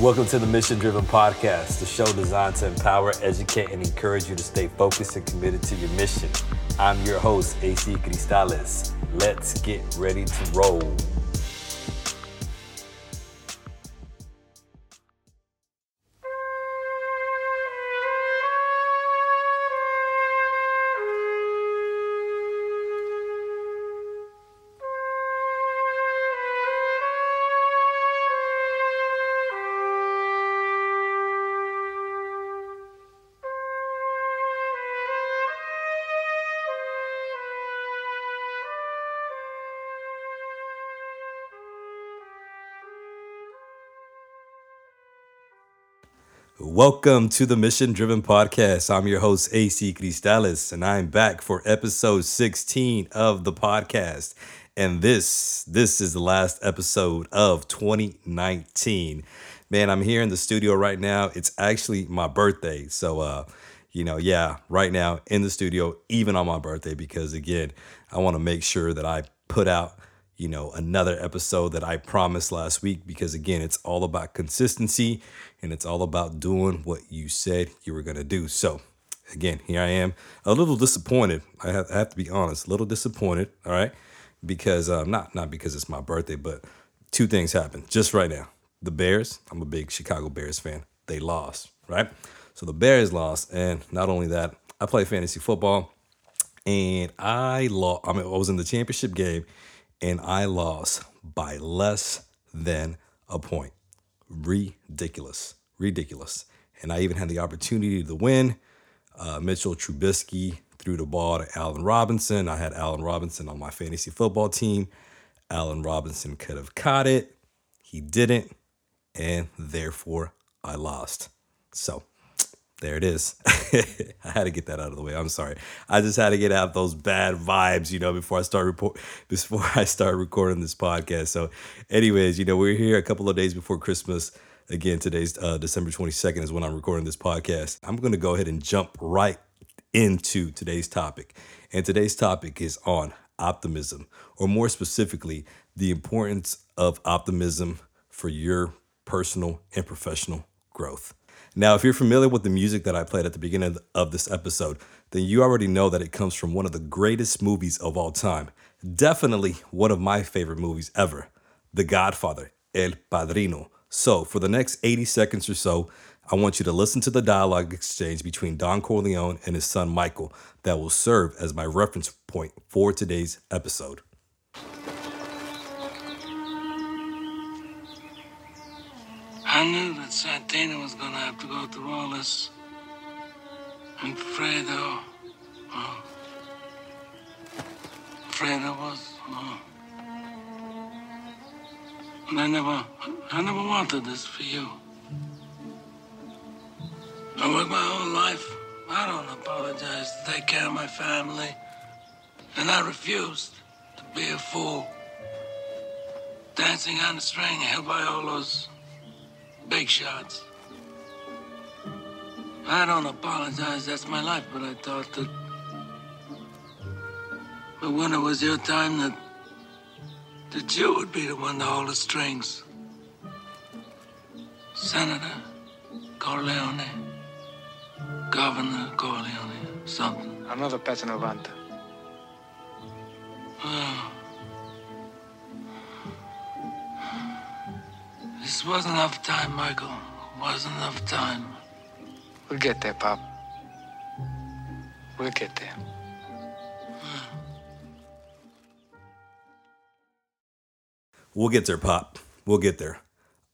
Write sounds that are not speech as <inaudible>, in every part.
Welcome to the Mission Driven Podcast, the show designed to empower, educate, and encourage you to stay focused and committed to your mission. I'm your host, AC Cristales. Let's get ready to roll. Welcome to the Mission Driven Podcast. I'm your host, AC Cristales, and I'm back for episode 16 of the podcast. And this, this is the last episode of 2019. Man, I'm here in the studio right now. It's actually my birthday. So uh, you know, yeah, right now in the studio, even on my birthday, because again, I want to make sure that I put out you know, another episode that I promised last week because again, it's all about consistency and it's all about doing what you said you were going to do. So, again, here I am, a little disappointed. I have, I have to be honest, a little disappointed, all right? Because um not not because it's my birthday, but two things happened just right now. The Bears, I'm a big Chicago Bears fan. They lost, right? So the Bears lost and not only that, I play fantasy football and I lost I mean I was in the championship game and I lost by less than a point. Ridiculous. Ridiculous. And I even had the opportunity to win. Uh, Mitchell Trubisky threw the ball to Allen Robinson. I had Allen Robinson on my fantasy football team. Allen Robinson could have caught it. He didn't. And therefore, I lost. So there it is. <laughs> I had to get that out of the way. I'm sorry. I just had to get out those bad vibes, you know, before I start report <laughs> before I start recording this podcast. So, anyways, you know, we're here a couple of days before Christmas. Again, today's uh, December 22nd is when I'm recording this podcast. I'm going to go ahead and jump right into today's topic. And today's topic is on optimism, or more specifically, the importance of optimism for your personal and professional growth. Now, if you're familiar with the music that I played at the beginning of this episode, then you already know that it comes from one of the greatest movies of all time. Definitely one of my favorite movies ever The Godfather, El Padrino. So, for the next 80 seconds or so, I want you to listen to the dialogue exchange between Don Corleone and his son Michael that will serve as my reference point for today's episode. I knew that Santino was gonna have to go through all this. And Fredo, oh. Fredo was, oh. And I never, I never wanted this for you. I worked my whole life. I don't apologize to take care of my family. And I refused to be a fool. Dancing on the string held by all those big shots. I don't apologize, that's my life, but I thought that. But when it was your time, that. that you would be the one to hold the strings. Senator Corleone, Governor Corleone, something. Another pezzonovante. Oh. This wasn't enough time, Michael. Wasn't enough time. We'll get there, Pop. We'll get there. We'll get there, Pop. We'll get there.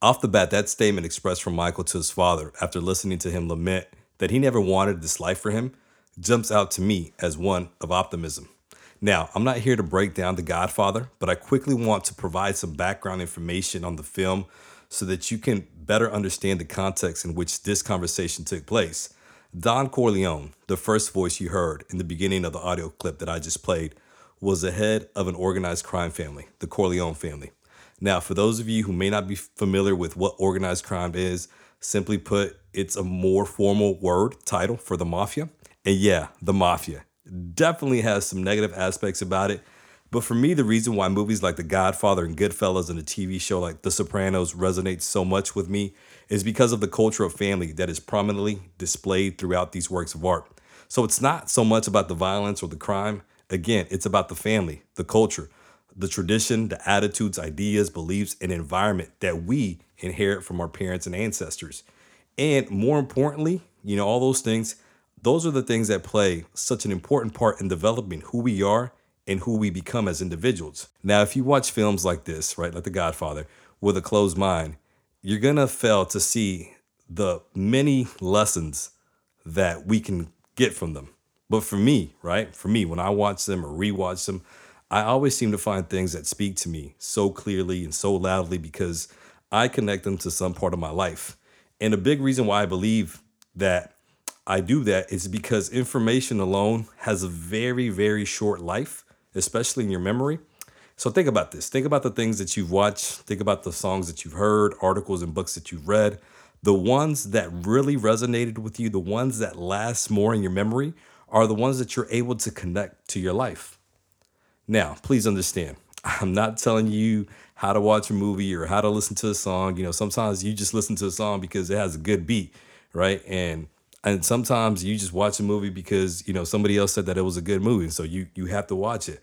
Off the bat, that statement expressed from Michael to his father after listening to him lament that he never wanted this life for him jumps out to me as one of optimism. Now, I'm not here to break down The Godfather, but I quickly want to provide some background information on the film so that you can better understand the context in which this conversation took place. Don Corleone, the first voice you heard in the beginning of the audio clip that I just played, was the head of an organized crime family, the Corleone family. Now, for those of you who may not be familiar with what organized crime is, simply put, it's a more formal word title for the mafia. And yeah, the mafia definitely has some negative aspects about it. But for me, the reason why movies like The Godfather and Goodfellas and a TV show like The Sopranos resonate so much with me is because of the culture of family that is prominently displayed throughout these works of art. So it's not so much about the violence or the crime. Again, it's about the family, the culture, the tradition, the attitudes, ideas, beliefs, and environment that we inherit from our parents and ancestors. And more importantly, you know, all those things, those are the things that play such an important part in developing who we are and who we become as individuals. Now, if you watch films like this, right, like The Godfather, with a closed mind, you're gonna fail to see the many lessons that we can get from them. But for me, right, for me, when I watch them or rewatch them, I always seem to find things that speak to me so clearly and so loudly because I connect them to some part of my life. And a big reason why I believe that I do that is because information alone has a very, very short life especially in your memory. So think about this. Think about the things that you've watched. Think about the songs that you've heard, articles and books that you've read. The ones that really resonated with you, the ones that last more in your memory, are the ones that you're able to connect to your life. Now, please understand, <laughs> I'm not telling you how to watch a movie or how to listen to a song. You know, sometimes you just listen to a song because it has a good beat, right? And and sometimes you just watch a movie because you know somebody else said that it was a good movie so you you have to watch it.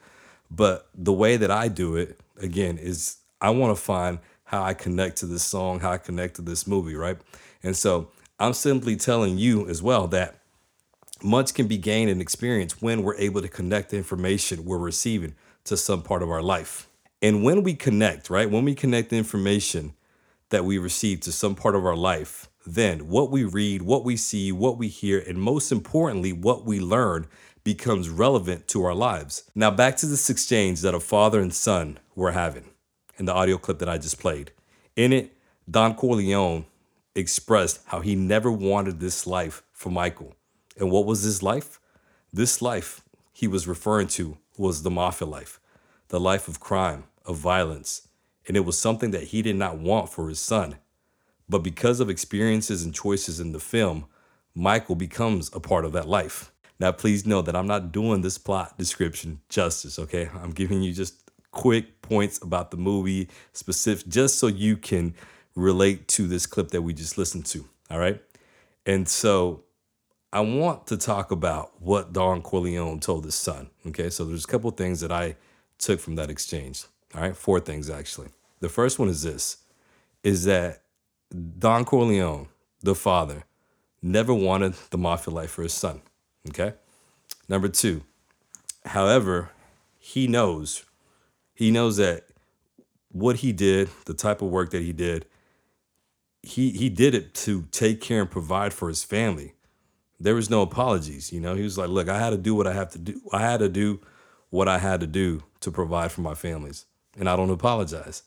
But the way that i do it again is i want to find how i connect to this song how i connect to this movie right? And so i'm simply telling you as well that much can be gained and experienced when we're able to connect the information we're receiving to some part of our life. And when we connect right when we connect the information that we receive to some part of our life then what we read, what we see, what we hear, and most importantly, what we learn becomes relevant to our lives. Now, back to this exchange that a father and son were having in the audio clip that I just played. In it, Don Corleone expressed how he never wanted this life for Michael. And what was this life? This life he was referring to was the mafia life, the life of crime, of violence. And it was something that he did not want for his son. But because of experiences and choices in the film, Michael becomes a part of that life. Now, please know that I'm not doing this plot description justice, okay? I'm giving you just quick points about the movie, specific, just so you can relate to this clip that we just listened to, all right? And so I want to talk about what Don Corleone told his son, okay? So there's a couple things that I took from that exchange, all right? Four things actually. The first one is this is that Don Corleone, the father, never wanted the mafia life for his son. Okay. Number two, however, he knows, he knows that what he did, the type of work that he did, he he did it to take care and provide for his family. There was no apologies, you know. He was like, "Look, I had to do what I have to do. I had to do what I had to do to provide for my families, and I don't apologize."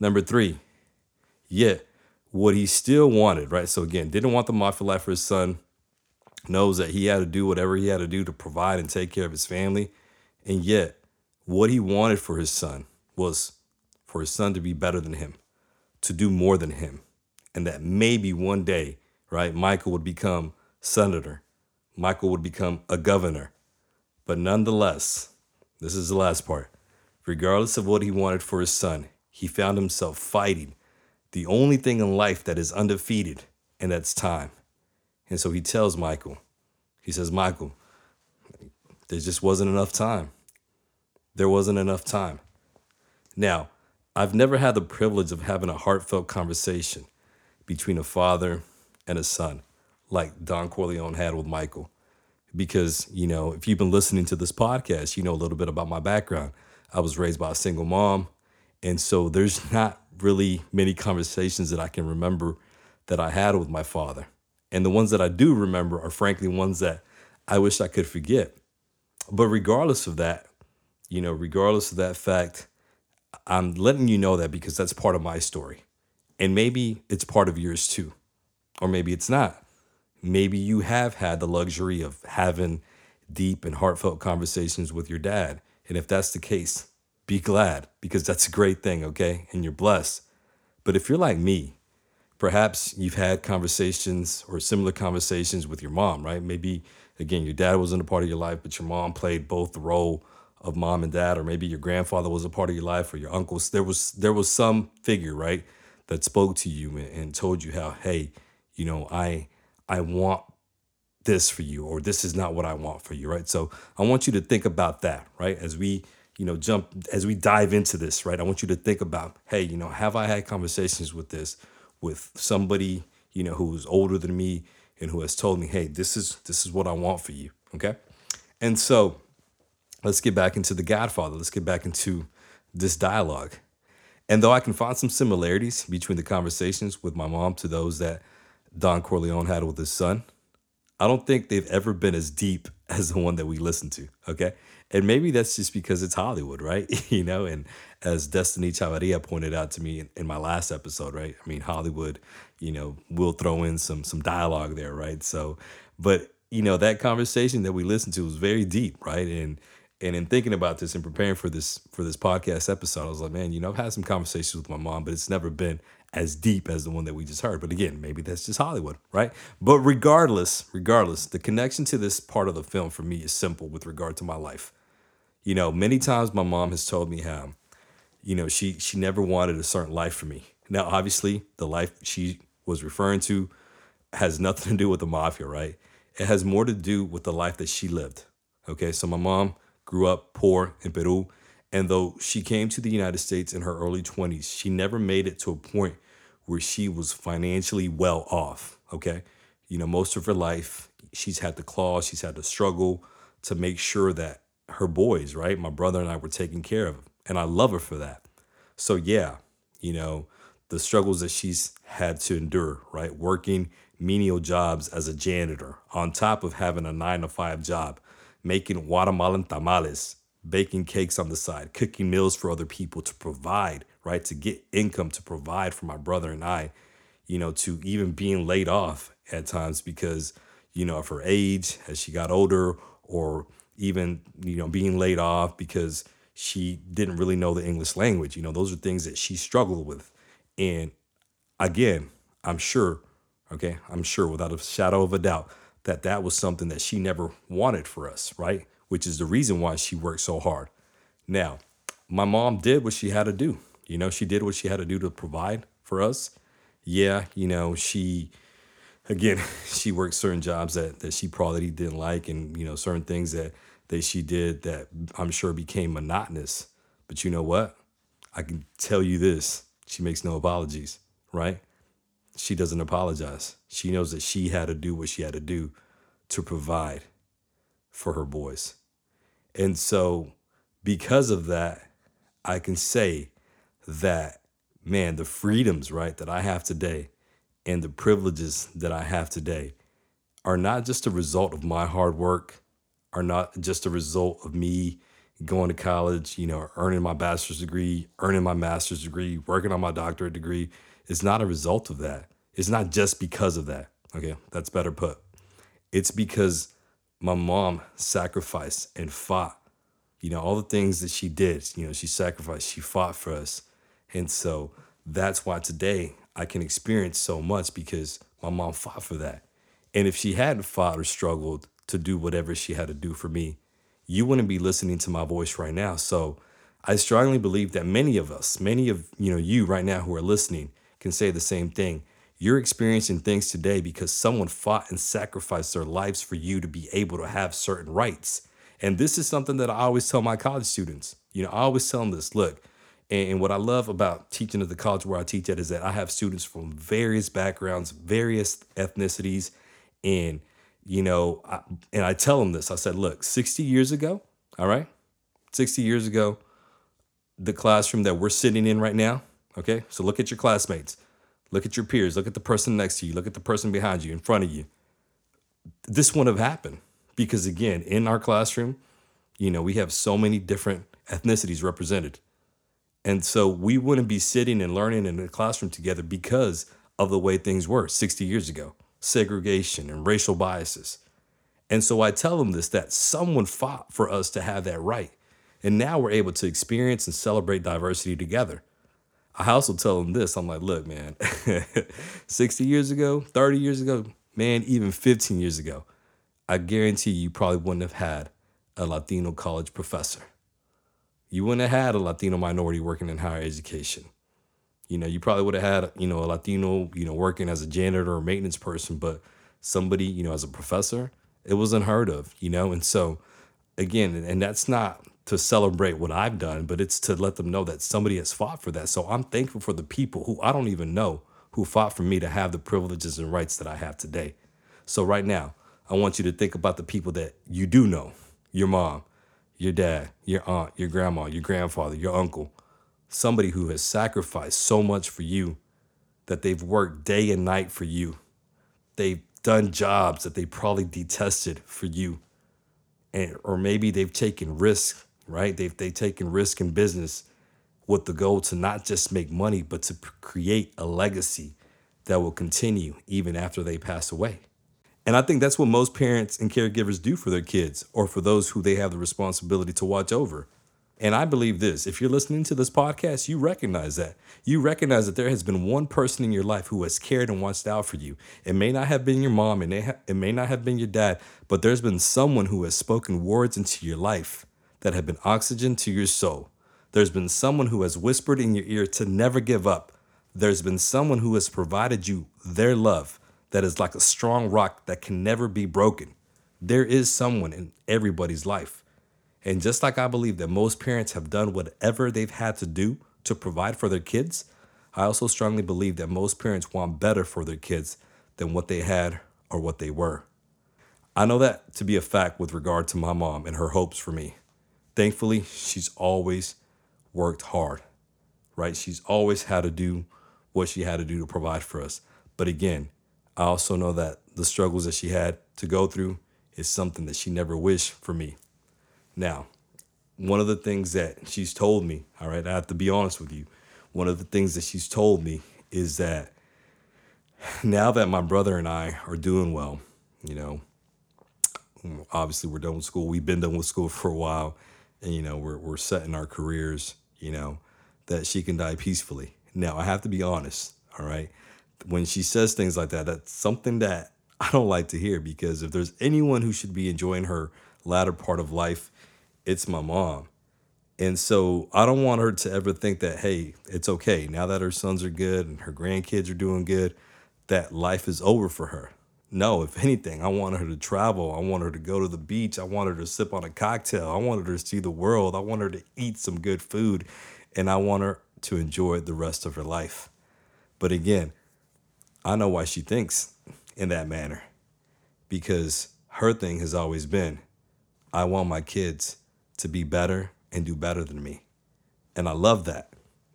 Number 3. Yeah, what he still wanted, right? So again, didn't want the mafia life for his son, knows that he had to do whatever he had to do to provide and take care of his family. And yet, what he wanted for his son was for his son to be better than him, to do more than him. And that maybe one day, right, Michael would become senator, Michael would become a governor. But nonetheless, this is the last part. Regardless of what he wanted for his son, he found himself fighting the only thing in life that is undefeated, and that's time. And so he tells Michael, he says, Michael, there just wasn't enough time. There wasn't enough time. Now, I've never had the privilege of having a heartfelt conversation between a father and a son like Don Corleone had with Michael. Because, you know, if you've been listening to this podcast, you know a little bit about my background. I was raised by a single mom. And so there's <laughs> not really many conversations that I can remember that I had with my father. And the ones that I do remember are frankly ones that I wish I could forget. But regardless of that, you know, regardless of that fact, I'm letting you know that because that's part of my story. And maybe it's part of yours too. Or maybe it's not. Maybe you have had the luxury of having deep and heartfelt conversations with your dad. And if that's the case, be glad because that's a great thing, okay? And you're blessed. But if you're like me, perhaps you've had conversations or similar conversations with your mom, right? Maybe, again, your dad wasn't a part of your life, but your mom played both the role of mom and dad, or maybe your grandfather was a part of your life, or your uncles. There was there was some figure, right, that spoke to you and, and told you how, hey, you know, I I want this for you, or this is not what I want for you, right? So I want you to think about that, right? As we you know jump as we dive into this right i want you to think about hey you know have i had conversations with this with somebody you know who's older than me and who has told me hey this is this is what i want for you okay and so let's get back into the godfather let's get back into this dialogue and though i can find some similarities between the conversations with my mom to those that don corleone had with his son I don't think they've ever been as deep <laughs> as the one that we listened to. Okay. And maybe that's just because it's Hollywood, right? <laughs> you know, and as Destiny Chavarria pointed out to me in, in, my last episode, right? I mean, Hollywood, you know, will throw in some some dialogue there, right? So, but you know, that conversation that we listened to was very deep, right? And and in thinking about this and preparing for this for this podcast episode, I was like, man, you know, I've had some conversations with my mom, but it's never been as deep as the one that we just heard. But again, maybe that's just Hollywood, right? But regardless, regardless, the connection to this part of the film for me is simple with regard to my life. You know, many times my mom has told me how, you know, she she never wanted a certain life for me. Now, obviously, the life she was referring to has nothing to do with the mafia, right? It has more to do with the life that she lived. Okay, so my mom grew up poor in Peru. And though she came to the United States in her early 20s, she never made it to a point where she was financially well off. Okay. You know, most of her life, she's had to claw, she's had to struggle to make sure that her boys, right? My brother and I were taken care of. And I love her for that. So, yeah, you know, the struggles that she's had to endure, right? Working menial jobs as a janitor on top of having a nine to five job, making Guatemalan tamales, baking cakes on the side, cooking meals for other people to provide right? To get income to provide for my brother and I, you know, to even being laid off at times because, you know, of her age as she got older, or even, you know, being laid off because she didn't really know the English language. You know, those are things that she struggled with. And again, I'm sure, okay, I'm sure without a shadow of a doubt that that was something that she never wanted for us, right? Which is the reason why she worked so hard. Now, my mom did what she had to do. You know, she did what she had to do to provide for us. Yeah, you know, she again, <laughs> she worked certain jobs that that she probably didn't like and, you know, certain things that that she did that I'm sure became monotonous. But you know what? I can tell you this. She makes no apologies, right? She doesn't apologize. She knows that she had to do what she had to do to provide for her boys. And so, because of that, I can say that, man, the freedoms, right, that I have today and the privileges that I have today are not just a result of my hard work, are not just a result of me going to college, you know, earning my bachelor's degree, earning my master's degree, working on my doctorate degree. It's not a result of that. It's not just because of that. Okay, that's better put. It's because my mom sacrificed and fought. You know, all the things that she did, you know, she sacrificed, she fought for us. And so that's why today I can experience so much because my mom fought for that. And if she hadn't fought or struggled to do whatever she had to do for me, you wouldn't be listening to my voice right now. So I strongly believe that many of us, many of you know you right now who are listening can say the same thing. You're experiencing things today because someone fought and sacrificed their lives for you to be able to have certain rights. And this is something that I always tell my college students. You know, I always tell them this, look, and what I love about teaching at the college where I teach at is that I have students from various backgrounds, various ethnicities, and you know, I, and I tell them this. I said, look, 60 years ago, all right, 60 years ago, the classroom that we're sitting in right now, okay. So look at your classmates, look at your peers, look at the person next to you, look at the person behind you, in front of you. This wouldn't have happened because again, in our classroom, you know, we have so many different ethnicities represented and so we wouldn't be sitting and learning in a classroom together because of the way things were 60 years ago segregation and racial biases. And so I tell them this that someone fought for us to have that right. And now we're able to experience and celebrate diversity together. I also tell them this I'm like, look, man, <laughs> 60 years ago, 30 years ago, man, even 15 years ago, I guarantee you probably wouldn't have had a Latino college professor you wouldn't have had a Latino minority working in higher education. You know, you probably would have had, you know, a Latino, you know, working as a janitor or maintenance person, but somebody, you know, as a professor, it was unheard of, you know? And so, again, and that's not to celebrate what I've done, but it's to let them know that somebody has fought for that. So I'm thankful for the people who I don't even know who fought for me to have the privileges and rights that I have today. So right now, I want you to think about the people that you do know your mom, your dad, your aunt, your grandma, your grandfather, your uncle, somebody who has sacrificed so much for you that they've worked day and night for you. They've done jobs that they probably detested for you. And, or maybe they've taken risk, right? They've, they've taken risk in business with the goal to not just make money, but to create a legacy that will continue even after they pass away. And I think that's what most parents and caregivers do for their kids or for those who they have the responsibility to watch over. And I believe this if you're listening to this podcast, you recognize that. You recognize that there has been one person in your life who has cared and watched out for you. It may not have been your mom, and it, may not have been your dad, but there's been someone who has spoken words into your life that have been oxygen to your soul. There's been someone who has whispered in your ear to never give up. There's been someone who has provided you their love that is like a strong rock that can never be broken. There is someone in everybody's life. And just like I believe that most parents have done whatever they've had to do to provide for their kids, I also strongly believe that most parents want better for their kids than what they had or what they were. I know that to be a fact with regard to my mom and her hopes for me. Thankfully, she's always worked hard, right? She's always had to do what she had to do to provide for us. But again, I also know that the struggles that she had to go through is something that she never wished for me. Now, one of the things that she's told me, all right, I have to be honest with you. One of the things that she's told me is that now that my brother and I are doing well, you know, obviously we're done with school. We've been done with school <laughs> for a while, and you know, we're we're setting our careers you know, that she can die peacefully. Now, I have to be honest, all right? When she says things like that, that's something that I don't like to hear because if there's anyone who should be enjoying her latter part of life, it's my mom. And so I don't want her to ever think that, hey, it's okay. Now that her sons are good and her grandkids are doing good, that life is over for her. No, if anything, I want her to travel. I want her to go to the beach. I want her to sip on a cocktail. I want her to see the world. I want her to eat some good food. And I want her to enjoy the rest of her life. But again, I know why she thinks in that manner because her thing has always been I want my kids to be better and do better than me. And I love that.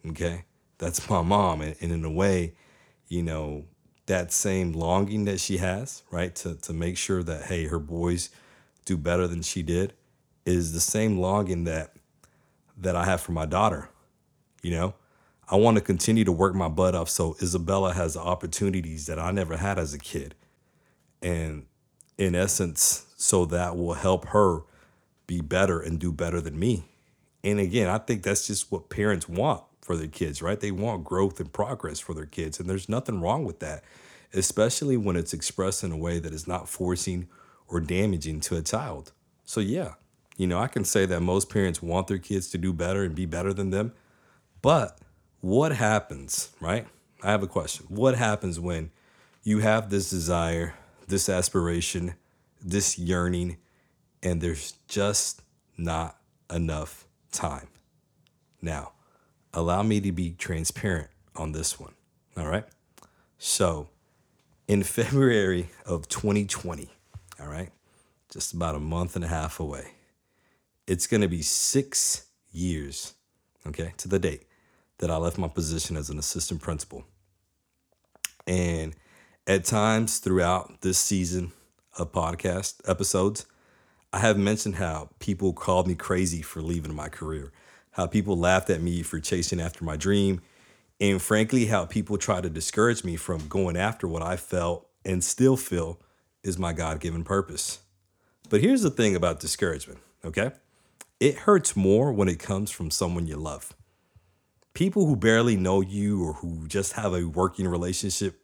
Okay. That's my mom. And, in a way, you know, that same longing that she has, right, to, to make sure that, hey, her boys do better than she did, is the same longing that that I have for my daughter. You know, I want to continue to work my butt off so Isabella has the opportunities that I never had as a kid. And in essence, so that will help her be better and do better than me. And again, I think that's just what parents want for their kids, right? They want growth and progress for their kids. And there's nothing wrong with that, especially when it's expressed in a way that is not forcing or damaging to a child. So, yeah, you know, I can say that most parents want their kids to do better and be better than them. But what happens, right? I have a question. What happens when you have this desire, this aspiration, this yearning, and there's just not enough time? Now, allow me to be transparent on this one. All right. So, in <laughs> February of 2020, all right, just about a month and a half away, it's going to be six years, okay, to the date that I left my position as an assistant principal. And at times throughout this season of podcast episodes, I have mentioned how people called me crazy for leaving my career how people laughed at me for chasing after my dream, and frankly, how people try to discourage me from going after what I felt and still feel is my God given purpose. But here's the thing about discouragement, okay? It hurts more when it comes from someone you love. People who barely know you or who just have a working relationship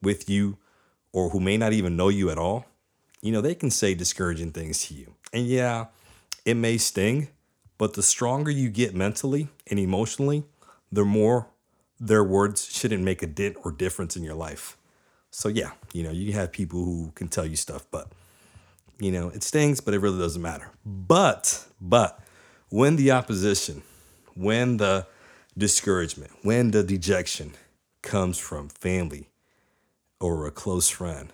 with you or who may not even know you at all, you know, they can say discouraging things to you. And yeah, it may sting, But the stronger you get mentally and emotionally, the more their words shouldn't make a dent or difference in your life. So yeah, you know, you have people who can tell you stuff, but you know, it stings, but it really doesn't matter. But but when the opposition, when the discouragement, when the dejection comes from family or a close friend,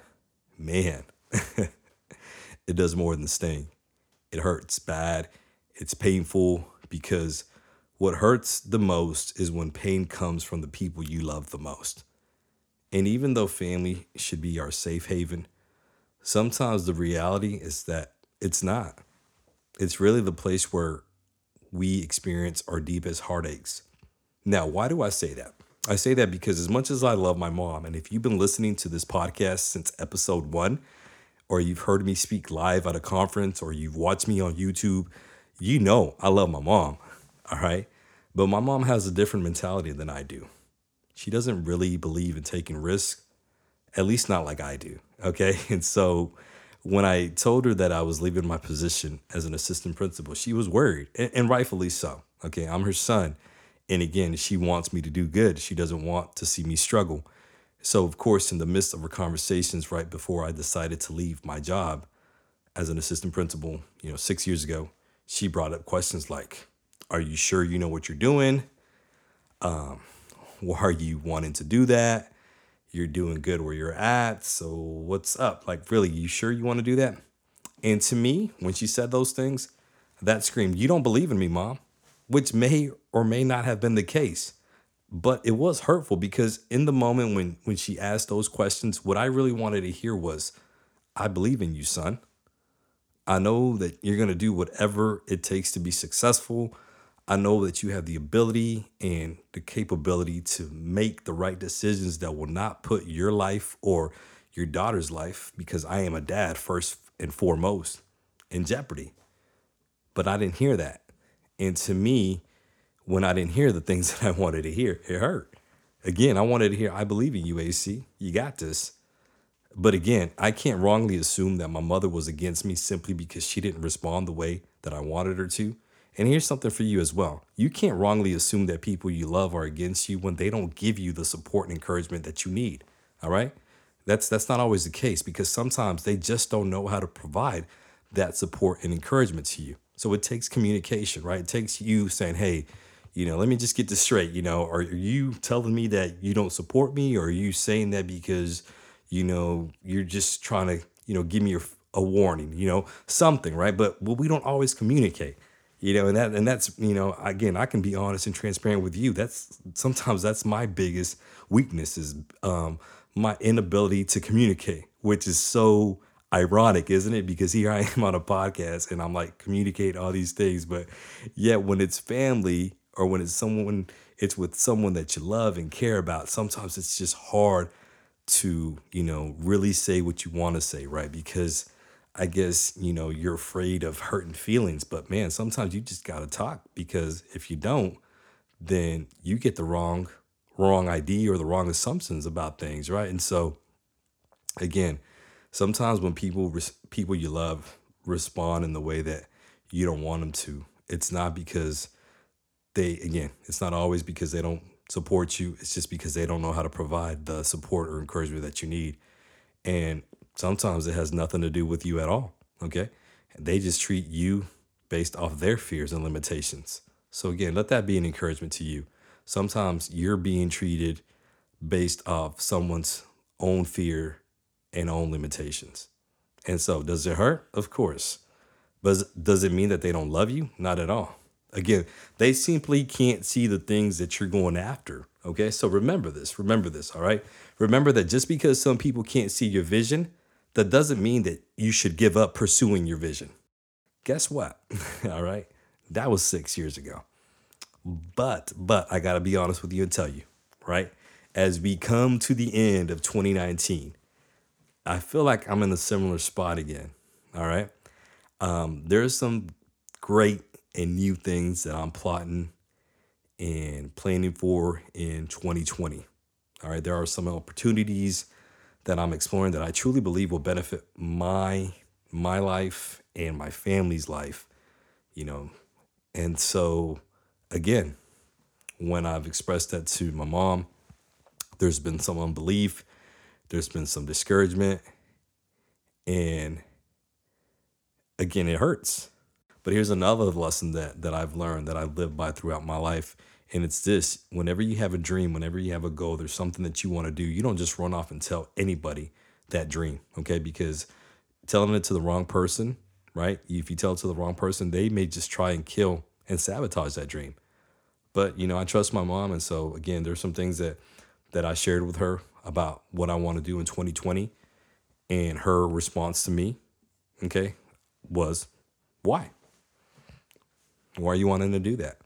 man, <laughs> it does more than sting. It hurts bad. It's painful because what hurts the most is when pain comes from the people you love the most. And even though family should be our safe haven, sometimes the reality is that it's not. It's really the place where we experience our deepest heartaches. Now, why do I say that? I say that because as much as I love my mom, and if you've been listening to this podcast since episode one, or you've heard me speak live at a conference, or you've watched me on YouTube, you know I love my mom. All right. But my mom has a different mentality than I do. She doesn't really believe in taking risks, at least not like I do. Okay. <laughs> And so when I told her that I was leaving my position as an assistant principal, she was worried, and, rightfully so. Okay. I'm her son. And again, she wants me to do good. She doesn't want to see me struggle. So, of course, in the midst of our conversations right before I decided to leave my job as an assistant principal, you know, six years ago, she brought up questions like, Are you sure you know what you're doing? Um, why are you wanting to do that? You're doing good where you're at. So, what's up? Like, really, you sure you want to do that? And to me, when she said those things, that screamed, You don't believe in me, mom, which may or may not have been the case but it was hurtful because in the moment when when she asked those questions what i really wanted to hear was i believe in you son. I know that you're going to do whatever it takes to be successful. I know that you have the ability and the capability to make the right decisions that will not put your life or your daughter's life because i am a dad first and foremost in jeopardy. But i didn't hear that and to me when I didn't hear the things <laughs> that I wanted to hear. It hurt. Again, I wanted to hear, I believe in you, AC. You got this. But again, I can't wrongly assume that my mother was against me simply because she didn't respond the way that I wanted her to. And here's something for you as well. You can't wrongly assume that people you love are against you when they don't give you the support and encouragement that you need. All right? That's that's not always the case because sometimes they just don't know how to provide that support and encouragement to you. So it takes communication, right? It takes you saying, "Hey, you know, let me just get this straight. You know, are you telling me that you don't support me, or are you saying that because, you know, you're just trying to, you know, give me a, a warning, you know, something, right? But well, we don't always communicate, you know, and that and that's, you know, again, I can be honest and transparent with you. That's sometimes that's my biggest weakness is um, my inability to communicate, which is so ironic, isn't it? Because here I am on a podcast and I'm like communicate all these things, but yet when it's family or when it's someone it's with someone that you love and care about sometimes it's just hard to you know really say what you want to say right because i guess you know you're afraid of hurting feelings but man sometimes you just got to talk because if you don't then you get the wrong wrong idea or the wrong assumptions about things right and so again sometimes when people people you love respond in the way that you don't want them to it's not because they again, it's not always because they don't support you. It's just because they don't know how to provide the support or encouragement that you need. And sometimes it has nothing to do with you at all. Okay. They just treat you based off their fears and limitations. So again, let that be an encouragement to you. Sometimes you're being treated based off someone's own fear and own limitations. And so does it hurt? Of course. But does it mean that they don't love you? Not at all. Again, they simply can't see the things that you're going after. Okay, so remember this. Remember this. All right. Remember that just because some people can't see your vision, that doesn't mean that you should give up pursuing your vision. Guess what? <laughs> all right. That was six years ago. But, but I got to be honest with you and tell you, right? As we come to the end of 2019, I feel like I'm in a similar spot again. All right. Um, there's some great and new things that I'm plotting and planning for in 2020. All right, there are some opportunities that I'm exploring that I truly believe will benefit my my life and my family's life, you know, And so, again, when I've expressed that to my mom, there's been some unbelief, there's been some discouragement, and again, it hurts. But here's another lesson that that I've learned that I've lived by throughout my life, and it's this: whenever you have a dream, whenever you have a goal, there's something that you want to do. You don't just run off and tell anybody that dream, okay? Because telling it to the wrong person, right? If you tell it to the wrong person, they may just try and kill and sabotage that dream. But you know, I trust my mom, and so again, there's some things that that I shared with her about what I want to do in 2020, and her response to me, okay, was, "Why? Why are you wanting to do that?"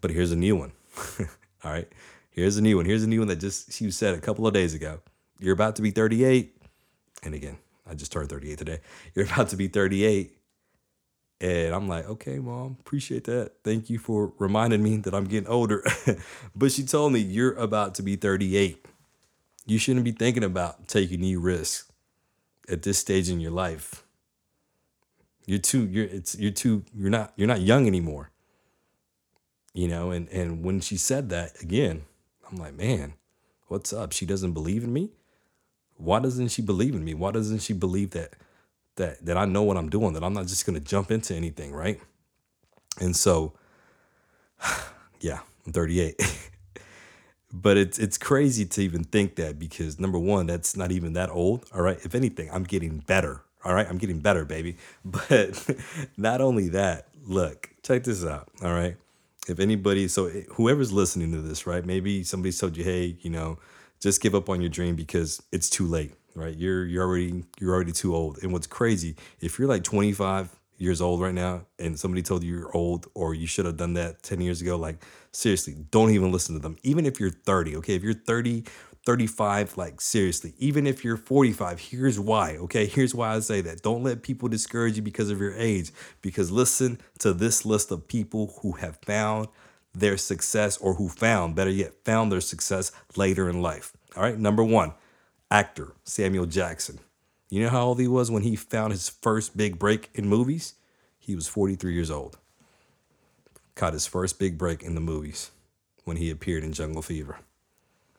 But here's a new one. <laughs> All right, here's a new one. Here's a new one that just she said a couple of days ago. You're about to be 38, and again, I just turned 38 today. <laughs> You're about to be 38. And I'm like, okay, mom, appreciate that. Thank you for reminding me that I'm getting older. <laughs> but she told me, you're about to be 38. You shouldn't be thinking about taking new risks at this stage in your life. You're too, you're it's you're too, you're not, you're not young anymore. You know, and and when she said that again, I'm like, man, what's up? She doesn't believe in me? Why doesn't she believe in me? Why doesn't she believe that that that I know what I'm doing, that I'm not just gonna jump into anything, right? And so, <sighs> yeah, I'm 38. <laughs> but it's it's crazy to even think that because number one, that's not even that old. All right. If anything, I'm getting better. All right. I'm getting better, baby. <laughs> But not only that, look, check this out. All right. If anybody, so eh, whoever's listening to this, right? Maybe somebody told you, hey, you know, just give up on your dream because it's too late right? You're you're already you're already too old. And what's crazy, if you're like 25 years old right now and somebody told you you're old or you should have done that 10 years ago, like seriously, don't even listen to them. Even if you're 30, okay? If you're 30, 35, like seriously, even if you're 45, here's why, okay? Here's why I say that. Don't let people discourage you because of your age. Because listen to this list of people who have found their success or who found, better yet, found their success later in life. All right, number one, actor Samuel Jackson. You know how old he was when he found his first big break in movies? He was 43 years old. Caught his first big break in the movies when he appeared in Jungle Fever.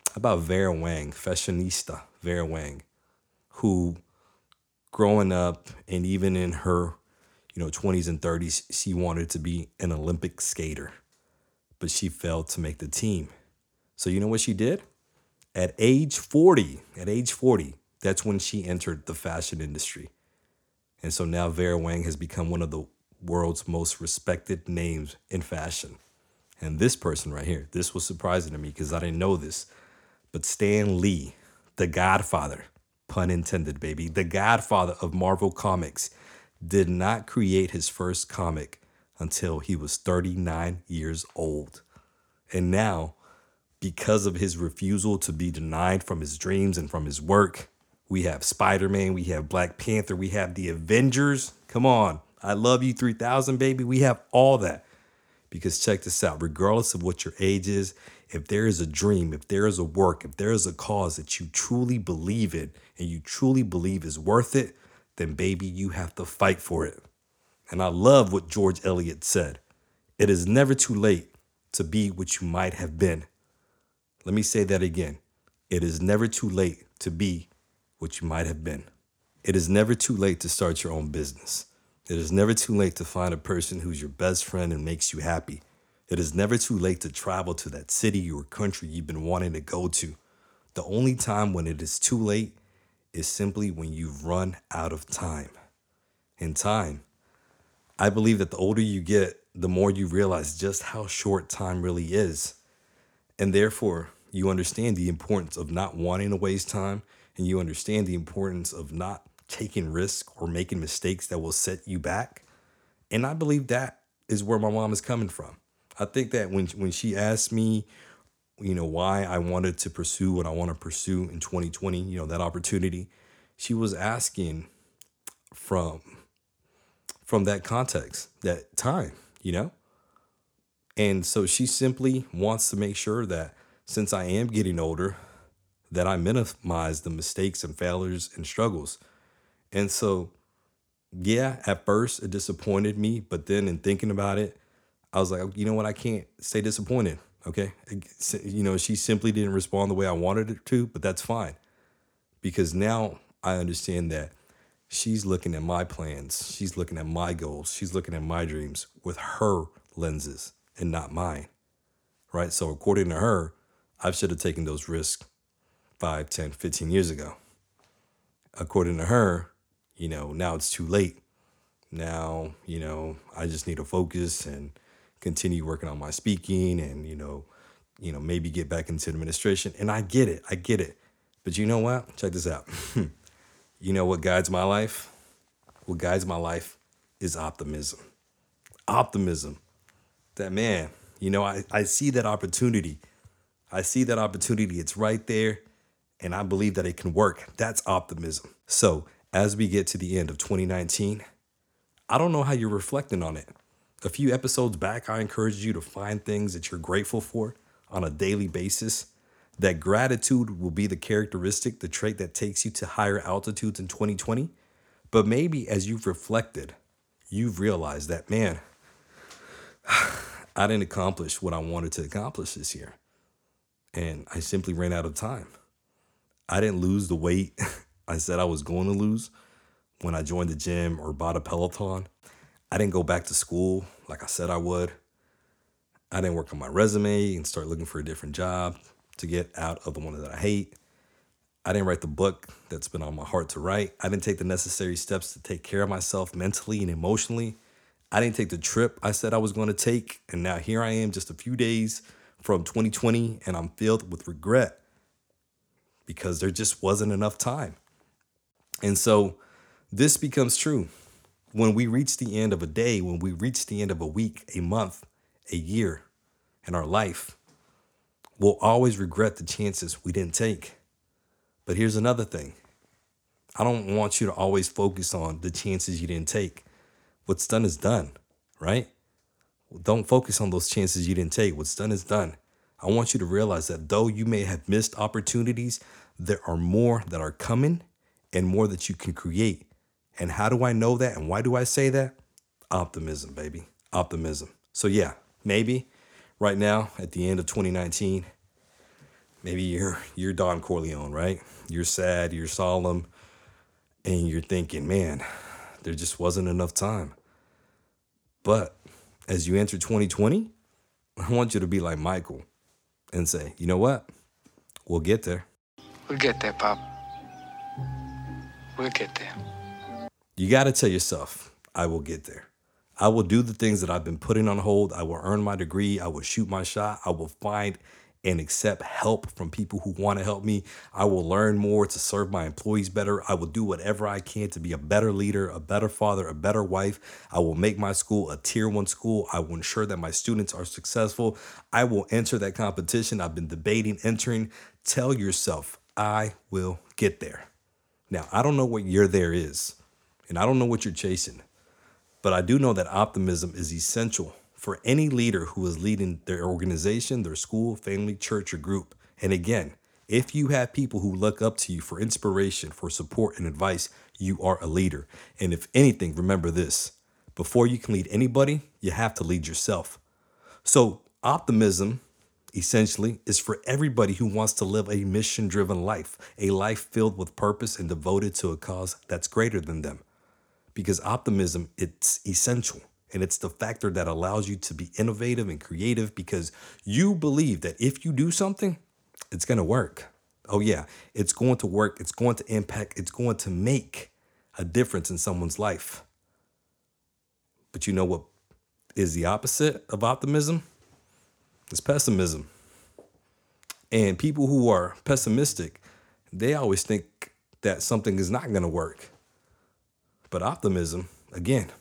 How about Vera Wang, fashionista Vera Wang, who growing up and even in her, you know, 20s and 30s, she wanted to be an Olympic skater, but she failed to make the team. So you know what she did? At age 40, at age 40, that's when she entered the fashion industry. And so now Vera Wang has become one of the world's most respected names in fashion. And this person right here, this was surprising to me because I didn't know this. But Stan Lee, the godfather, pun intended, baby, the godfather of Marvel Comics, did not create his first comic until he was 39 years old. And now because of his refusal to be denied from his dreams and from his work. We have Spider Man, we have Black Panther, we have the Avengers. Come on, I love you 3000, baby. We have all that. Because check this out regardless of what your age is, if there is a dream, if there is a work, if there is a cause that you truly believe in and you truly believe is worth it, then baby, you have to fight for it. And I love what George Eliot said it is never too late to be what you might have been. Let me say that again. It is never too late to be what you might have been. It is never too late to start your own business. It is never too late to find a person who's your best friend and makes you happy. It is never too late to travel to that city or country you've been wanting to go to. The only time when it is too late is simply when you've run out of time. In time, I believe that the older you get, the more you realize just how short time really is. And therefore, you understand the importance of not wanting to waste time and you understand the importance of not taking risks or making mistakes that will set you back. And I believe that is where my mom is coming from. I think that when when she asked me, you know, why I wanted to pursue what I want to pursue in 2020, you know, that opportunity, she was asking from from that context, that time, you know? And so she simply wants to make sure that since I am getting older, that I minimize the mistakes and failures and struggles. And so yeah, at first it disappointed me, but then in thinking about it, I was like, you know what? I can't stay disappointed. Okay. You know, she simply didn't respond the way I wanted her to, but that's fine because now I understand that she's looking at my plans, she's looking at my goals, she's looking at my dreams with her lenses and not mine. Right. So, according to her, I should have taken those risks 5, 10, 15 years ago. According to her, you know, now it's too late. Now, you know, I just need to focus and continue working on my speaking and, you know, you know, maybe get back into administration. And I get it. I get it. But you know what? Check this out. <laughs> you know what guides my life? What guides my life is optimism. Optimism. That man, you know, I, I see that opportunity. I see that opportunity. It's right there. And I believe that it can work. That's optimism. So as we get to the end of 2019, I don't know how you're reflecting on it. A few episodes back, I encouraged you to find things that you're grateful for on a daily basis. That gratitude will be the characteristic, the trait that takes you to higher altitudes in 2020. But maybe as you've reflected, you've realized that, man, <sighs> I didn't accomplish what I wanted to accomplish this year. And I simply ran out of time. I didn't lose the weight <laughs> I said I was going to lose when I joined the gym or bought a Peloton. I didn't go back to school like I said I would. I didn't work on my resume and start looking for a different job to get out of the one that I hate. I didn't write the book that's been on my heart to write. I didn't take the necessary steps to take care of myself mentally and emotionally. I didn't take the trip I said I was going to take. And now here I am, just a few days from 2020, and I'm filled with regret because there just wasn't enough time. And so this becomes true when we reach the end of a day, when we reach the end of a week, a month, a year in our life, we'll always regret the chances we didn't take. But here's another thing I don't want you to always focus on the chances you didn't take. What's done is done, right? Don't focus on those chances you didn't take. What's done is done. I want you to realize that though you may have missed opportunities, there are more that are coming and more that you can create. And how do I know that? And why do I say that? Optimism, baby. Optimism. So, yeah, maybe right now at the end of 2019, maybe you're you're Don Corleone, right? You're sad, you're solemn, and you're thinking, man, there just wasn't enough time. But as you enter 2020, <laughs> I want you to be like Michael and say, you know what? We'll get there. We'll get there, Pop. We'll get there. You got to tell yourself, I will get there. I will do the things that I've been putting on hold. I will earn my degree. I will shoot my shot. I will find and accept help from people who want to help me. I will learn more to serve my employees better. I will do whatever I can to be a better leader, a better father, a better wife. I will make my school a tier one school. I will ensure that my students are successful. I will enter that competition I've been debating entering. Tell yourself, I will get there. Now, I don't know what your there is, and I don't know what you're chasing, but I do know that optimism is essential for any leader who is leading their organization, their school, family, church, or group. And again, if you have people who look up to you for inspiration, for support, and advice, you are a leader. And if anything, remember this before you can lead anybody, you have to lead yourself. So, optimism essentially is for everybody who wants to live a mission driven life, a life filled with purpose and devoted to a cause that's greater than them. Because optimism, it's essential and it's the factor that allows you to be innovative and creative because you believe that if you do something, it's going to work. Oh, yeah, it's going to work. It's going to impact. It's going to make a difference in someone's life. But you know what is the opposite of optimism? It's pessimism. And people who are pessimistic, they always think that something is not going to work. But optimism, again,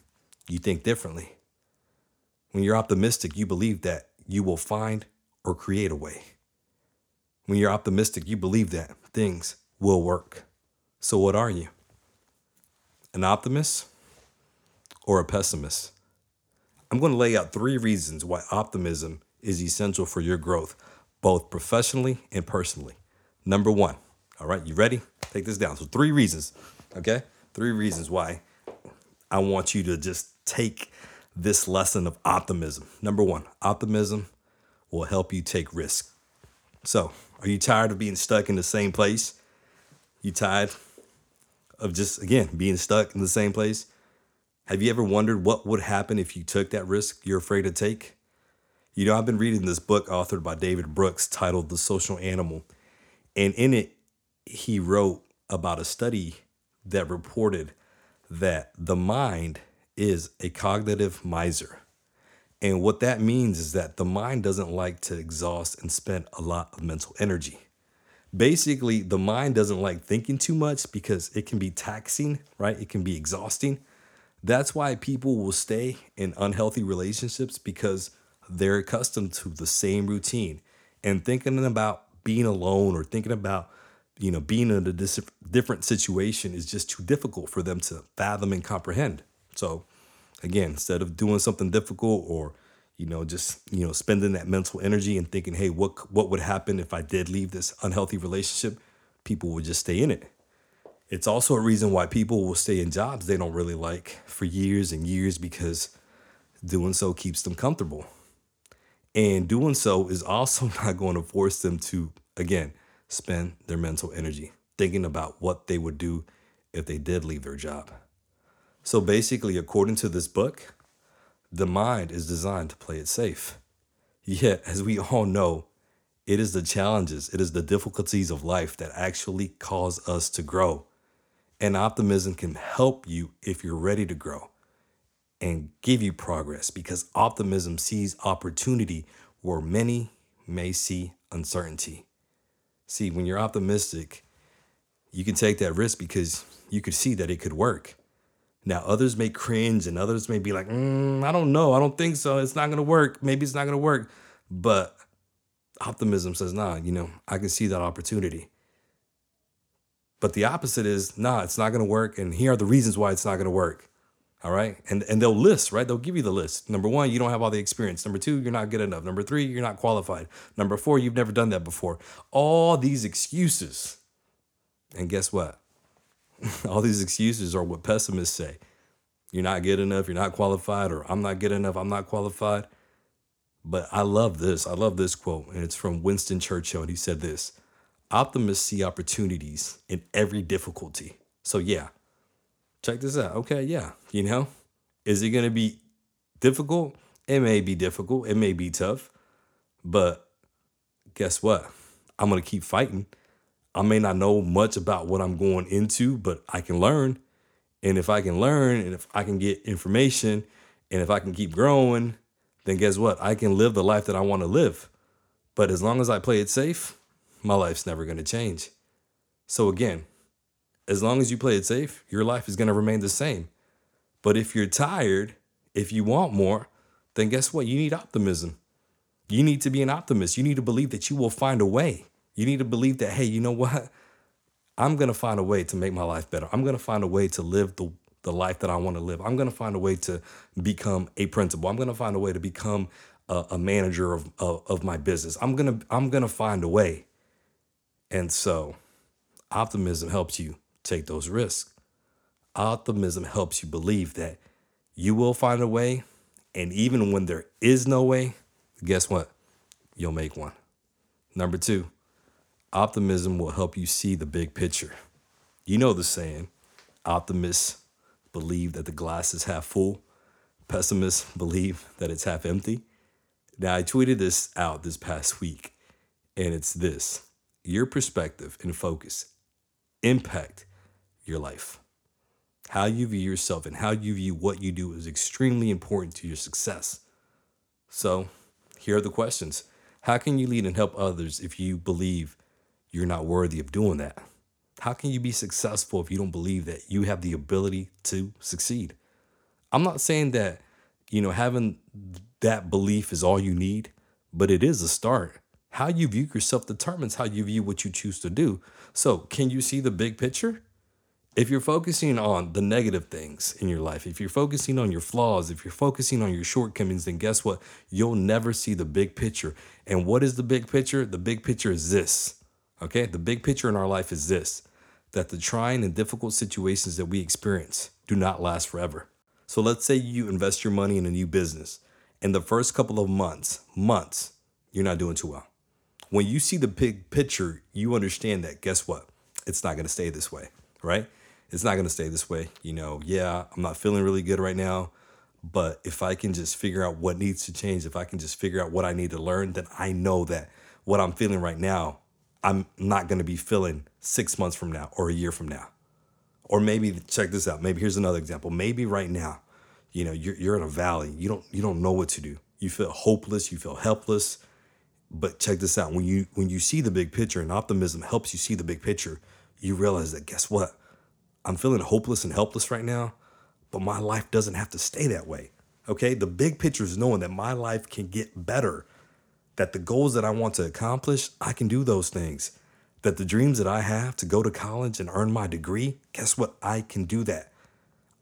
you think differently. When you're optimistic, you believe that you will find or create a way. When you're optimistic, you believe that things will work. So, what are you? An optimist or a pessimist? I'm going to lay out three reasons why optimism is essential for your growth, both professionally and personally. Number one, all right, you ready? Take this down. So, three reasons, okay? Three reasons why I want you to just take this lesson of optimism. Number one, optimism will help you take risk. So, are you tired of being stuck in the same place? You tired of just, again, being stuck in the same place? Have you ever wondered what would happen if you took that risk you're afraid to take? You know, I've been reading this book authored by David Brooks titled The Social Animal. And in it, he wrote about a study that reported that the mind is a cognitive miser. And what that means is that the mind doesn't like to exhaust and spend a lot of mental energy. Basically, the mind doesn't like thinking too much because it can be taxing, right? It can be exhausting. That's why people will stay in unhealthy relationships because they're accustomed to the same routine and thinking about being alone or thinking about you know being in a dis- different situation is just too difficult for them to fathom and comprehend so again instead of doing something difficult or you know just you know spending that mental energy and thinking hey what what would happen if i did leave this unhealthy relationship? People would just stay in it. It's also a reason why people will stay in jobs they don't really like for years and years because doing so keeps them comfortable. And doing so is also <laughs> not going to force them to, again, spend their mental energy thinking about what they would do if they did leave their job. So basically, according to this book, the mind is designed to play it safe. Yet, as we all know, it is the challenges, it is the difficulties of life that actually cause us to grow. And optimism can help you if you're ready to grow and give you progress because optimism sees opportunity where many may see uncertainty. See, when you're optimistic, you can take that risk because you could see that it could work. Now, others may cringe and others may be like, mm, I don't know. I don't think so. It's not going to work. Maybe it's not going to work. But optimism says, nah, you know, I can see that opportunity. But the opposite is, nah, it's not going to work. And here are the reasons why it's not going to work. All right. And and they'll list, right? They'll give you the list. Number one, you don't have all the experience. Number two, you're not good enough. Number three, you're not qualified. Number four, you've never done that before. All these excuses. And guess what? <laughs> all these excuses are what pessimists say. You're not good enough, you're not qualified, or I'm not good enough, I'm not qualified. But I love this. I love this quote, and it's from Winston Churchill. And he said this Optimists see opportunities in every difficulty. So, yeah, check this out. Okay, yeah, you know, is it going to be difficult? It may be difficult, it may be tough, but guess what? I'm going to keep fighting. I may not know much about what I'm going into, but I can learn. And if I can learn and if I can get information and if I can keep growing, then guess what? I can live the life that I want to live. But as long as I play it safe, my life's never going to change. So again, as long as you play it safe, your life is going to remain the same. But if you're tired, if you want more, then guess what? You need optimism. You need to be an optimist. You need to believe that you will find a way. You need to believe that, hey, you know what? <laughs> I'm going to find a way to make my life better. I'm going to find a way to live the, the life that I want to live. I'm going to find a way to become a principal. I'm going to find a way to become a, a manager of, of, of my business. I'm going to I'm going to find a way. And so optimism helps you take those risks. Optimism helps you believe that you will find a way. And even when there is no way, guess what? You'll make one. Number two, optimism will help you see the big picture. You know the saying optimists believe that the glass is half full, pessimists believe that it's half empty. Now, I tweeted this out this past week, and it's this your perspective and focus impact your life. How you view yourself and how you view what you do is extremely important to your success. So, here are the questions How can you lead and help others if you believe you're not worthy of doing that? How can you be successful if you don't believe that you have the ability to succeed? I'm not saying that, you know, having that belief is all you need, but it is a start. How you view yourself determines how you view what you choose to do. So, can you see the big picture? if you're focusing on the negative things in your life, if you're focusing on your flaws, if you're focusing on your shortcomings, then guess what? You'll never see the big picture. And what is the big picture? The big picture is this. Okay? The big picture in our life is this that the trying and difficult situations that we experience do not last forever. So let's say you invest your money in a new business. In the first couple of months, months, you're not doing too well. When you see the big picture, you understand that guess what? It's not going to stay this way, right? It's not going to stay this way. You know, yeah, I'm not feeling really good right now, but if I can just figure out what needs to change, if I can just figure out what I need to learn, then I know that what I'm feeling right now, I'm not going to be feeling six months from now or a year from now. Or maybe check this out. Maybe here's another example. Maybe right now, you know, you're, you're in a valley. You don't you don't know what to do. You feel hopeless. You feel helpless. But check this out. When you when you see the big picture and optimism helps you see the big picture, you realize that guess what? I'm feeling hopeless and helpless right now, but my life doesn't have to stay that way. Okay? The big picture is knowing that my life can get better, that the goals that I want to accomplish, I can do those things. That the dreams that I have to go to college and earn my degree, guess what? I can do that.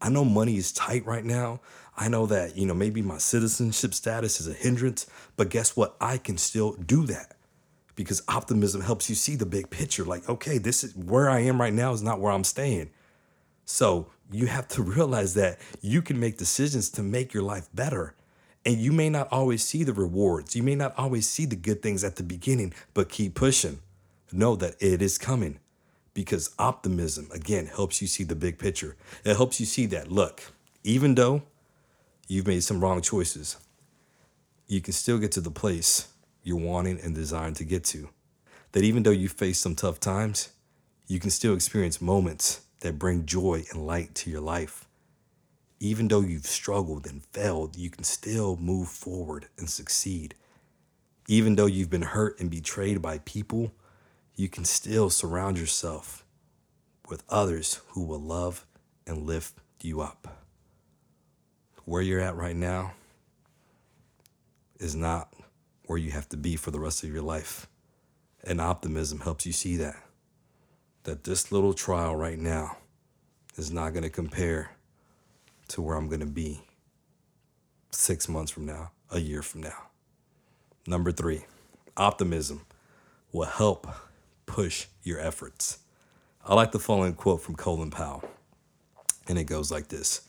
I know money is tight right now. I know that, you know, maybe my citizenship status is a hindrance, but guess what? I can still do that because optimism helps you see the big picture. Like, okay, this is where I am right now is not where I'm staying. So you have to <laughs> realize that you can make decisions to make your life better. And you may not always see the rewards. You may not always see the good things at the beginning, but keep pushing. Know that it is coming because optimism, again, helps you see the big picture. It helps you see that, look, even though you've made some wrong choices, you can still get to the place you're wanting and desiring to get to. That even though you face some tough times, you can still experience moments that bring joy and light to your life. Even though you've struggled and failed, you can still move forward and succeed. Even though you've been hurt and betrayed by people, you can still surround yourself with others who will love and lift you up. Where you're at right now is not where you have to be for the rest of your life. And optimism helps you see that. That this little trial right now is not going to compare to where I'm going to be six months from now, a year from now. Number three, optimism will help push your efforts. I like the following quote from Colin Powell, and it goes like this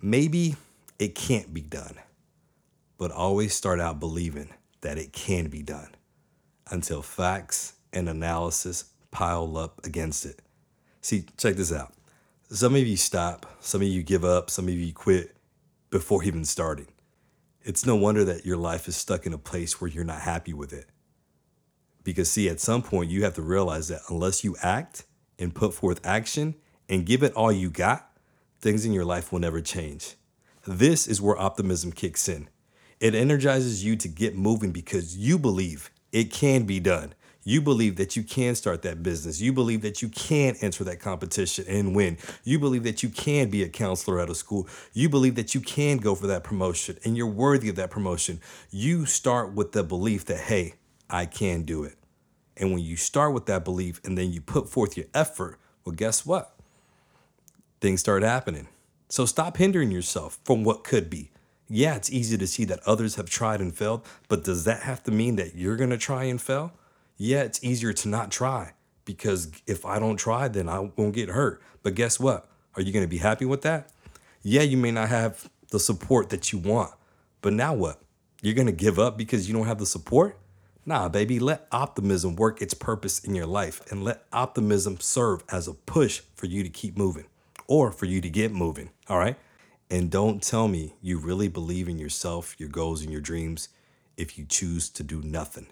Maybe it can't be done, but always start out believing that it can be done until facts and analysis pile up against it. See, check this out. Some of you stop, some of you give up, some of you quit before even starting. It's no wonder that your life is stuck in a place where you're not happy with it. Because, see, at some point, you have to realize that unless you act and put forth action and give it all you got, things in your life will never change. This is where optimism kicks in. It energizes you to get moving because you believe it can be done. You believe that you can start that business. You believe that you can enter that competition and win. You believe that you can be a counselor at a school. You believe that you can go for that promotion and you're worthy of that promotion. You start with the belief that, hey, I can do it. And when you start with that belief and then you put forth your effort, well, guess what? Things start happening. So stop hindering yourself from what could be. Yeah, it's easy to see that others have tried and failed, but does that have to mean that you're going to try and fail? Yeah, it's easier to not try because if I don't try, then I won't get hurt. But guess what? Are you going to be happy with that? Yeah, you may not have the support that you want, but now what? You're going to give up because you don't have the support? Nah, baby, let optimism work its purpose in your life and let optimism serve as a push for you to keep moving or for you to get moving. All right. And don't tell me you really believe in yourself, your goals, and your dreams if you choose to do nothing.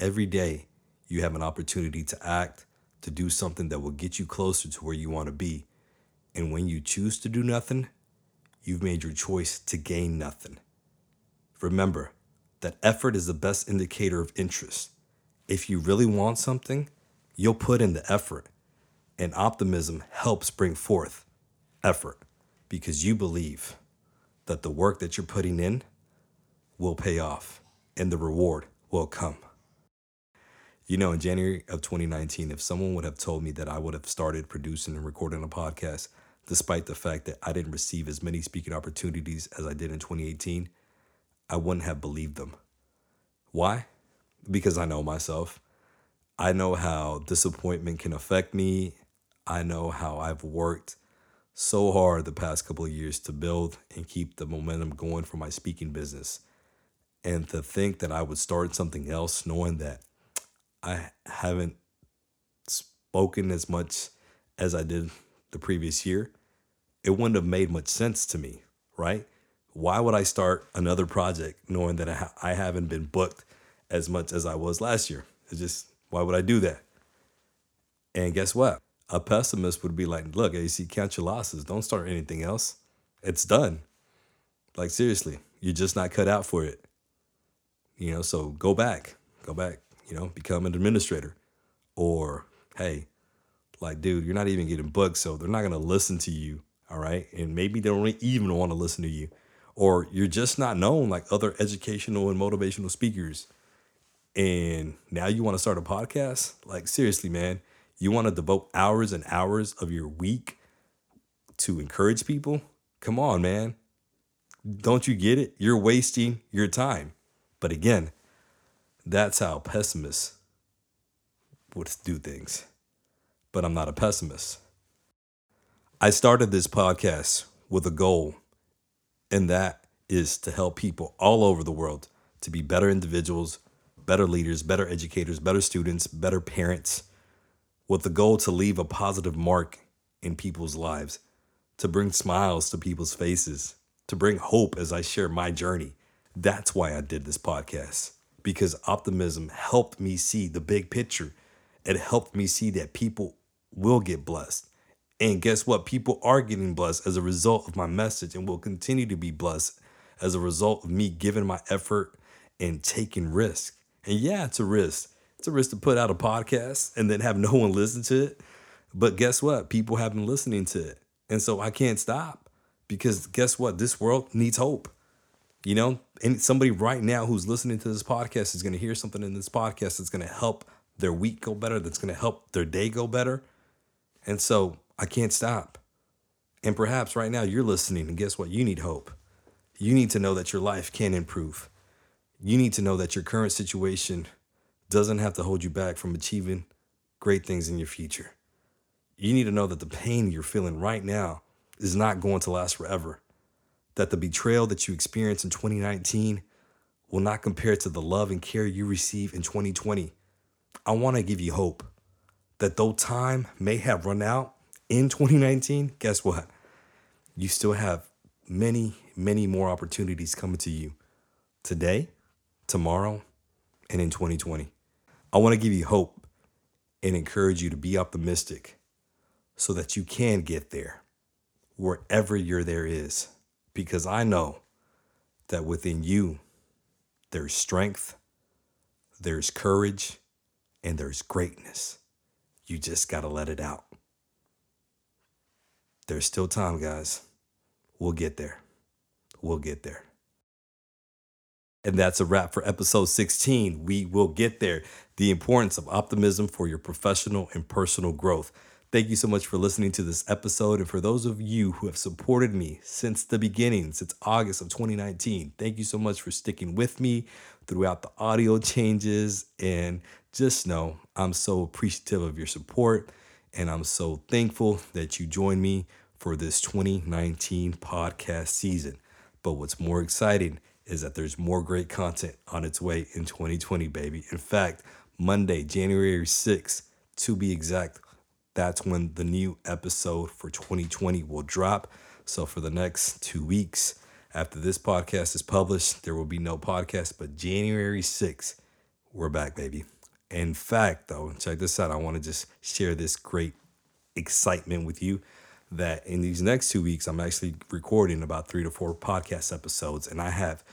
Every day, you have an opportunity to act, to do something that will get you closer to where you want to be. And when you choose to do nothing, you've made your choice to gain nothing. Remember, that effort is the best indicator of interest. If you really want something, you'll put in the effort. And optimism helps bring forth effort because you believe that the work that you're putting in will pay off and the reward will come. You know, in January of 2019, if someone would have told me that I would have started producing and recording a podcast, despite the fact that I didn't receive as many speaking opportunities as I did in 2018, I wouldn't have believed them. Why? Because I know myself. I know how disappointment can affect me. I know how I've worked so hard the past couple of years to build and keep the momentum going for my speaking business. And to think that I would start something else knowing that I haven't spoken as much as I did the previous year, it wouldn't have made much sense to me, right? Why would I start another project knowing that I, ha- I haven't been booked as much as I was last year? It's just, why would I do that? And guess what? A pessimist would be like, look, AC, count your losses. Don't start anything else. It's done. Like, seriously, you're just not cut out for it. You know, so go back, go back, you know, become an administrator. Or, hey, like, dude, you're not even getting booked, so they're not going to listen to you. All right. And maybe they don't even want to listen to you. Or you're just not known like other educational and motivational speakers. And now you want to start a podcast? Like, seriously, man, you want to devote hours and hours of your week to encourage people? Come on, man. Don't you get it? You're wasting your time. But again, that's how pessimists would do things. But I'm not a pessimist. I started this podcast with a goal, and that is to help people all over the world to be better individuals, better leaders, better educators, better students, better parents, with the goal to leave a positive mark in people's lives, to bring smiles to people's faces, to bring hope as I share my journey. That's why I did this podcast, because optimism helped me see the big picture. It helped me see that people will get blessed. And guess what? People are getting blessed as a result of my message and will continue to be blessed as a result of me giving my effort and taking risk. And yeah, it's a risk. It's a risk to put out a podcast and then have <laughs> no one listen to it. But guess what? People have been listening to it. And so I can't stop because guess what? This world needs hope. You know, and somebody right now who's listening to this podcast is going to hear something in this podcast that's going to help their week go better, that's going to help their day go better. And so I can't stop. And perhaps right now you're listening, and guess what? You need hope. You need to know that your life can improve. You need to know that your current situation doesn't have to hold you back from achieving great things in your future. You need to know that the pain you're feeling right now is not going to last forever. That the betrayal that you experienced in 2019 will not compare to the love and care you receive in 2020. I want to give you hope that though time may have run out in 2019, guess what? You still have many, many more opportunities coming to you today, tomorrow, and in 2020. I want to give you hope and encourage you to be optimistic so that you can get there wherever your there is. Because I know that within you, there's strength, there's courage, and there's greatness. You just got to let it out. There's still time, guys. We'll get there. We'll get there. And that's a wrap for episode 16. We will get there. The importance of optimism for your professional and personal growth. Thank you so much for listening to this episode. And for those of you who have supported me since the beginning, since August of 2019, thank you so much for sticking with me throughout the audio changes. And just know I'm so appreciative of your support. And I'm so thankful that you joined me for this 2019 podcast season. But what's more exciting is that there's more great content on its way in 2020, baby. In fact, Monday, January 6th, to be exact, that's when the new episode for 2020 will drop. So for the next two weeks, after this podcast is published, there will be no podcast. But January 6th, we're back, baby. In fact, though, check this out. I want to just share this great excitement with you that in these next two weeks, I'm actually recording about three to four podcast episodes, and I have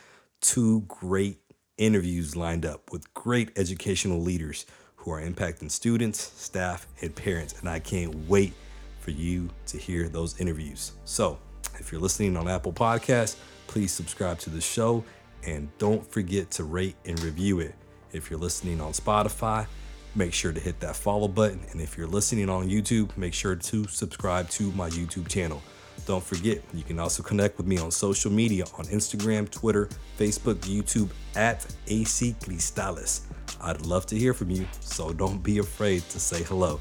two great interviews lined up with great educational leaders who are impacting students, staff, and parents. And I can't wait for you to hear those interviews. So, if you're listening on Apple Podcasts, please subscribe to the show and don't forget to rate and review it. If you're listening on Spotify, make sure to hit that follow button. And if you're listening on YouTube, make sure to subscribe to my YouTube channel. Don't forget, you can also connect with me on social media on Instagram, Twitter, Facebook, YouTube at AC Cristales. I'd love to hear from you, so don't be afraid to say hello.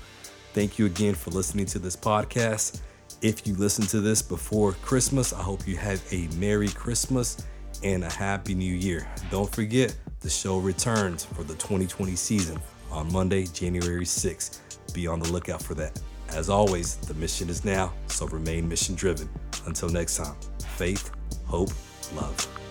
Thank you again for listening to this podcast. If you listen to this before Christmas, I hope you have a Merry Christmas and a Happy New Year. Don't forget, the show returns for the 2020 season on Monday, January 6th. Be on the lookout for that. As always, the mission is now, so remain mission driven. Until next time, faith, hope, love.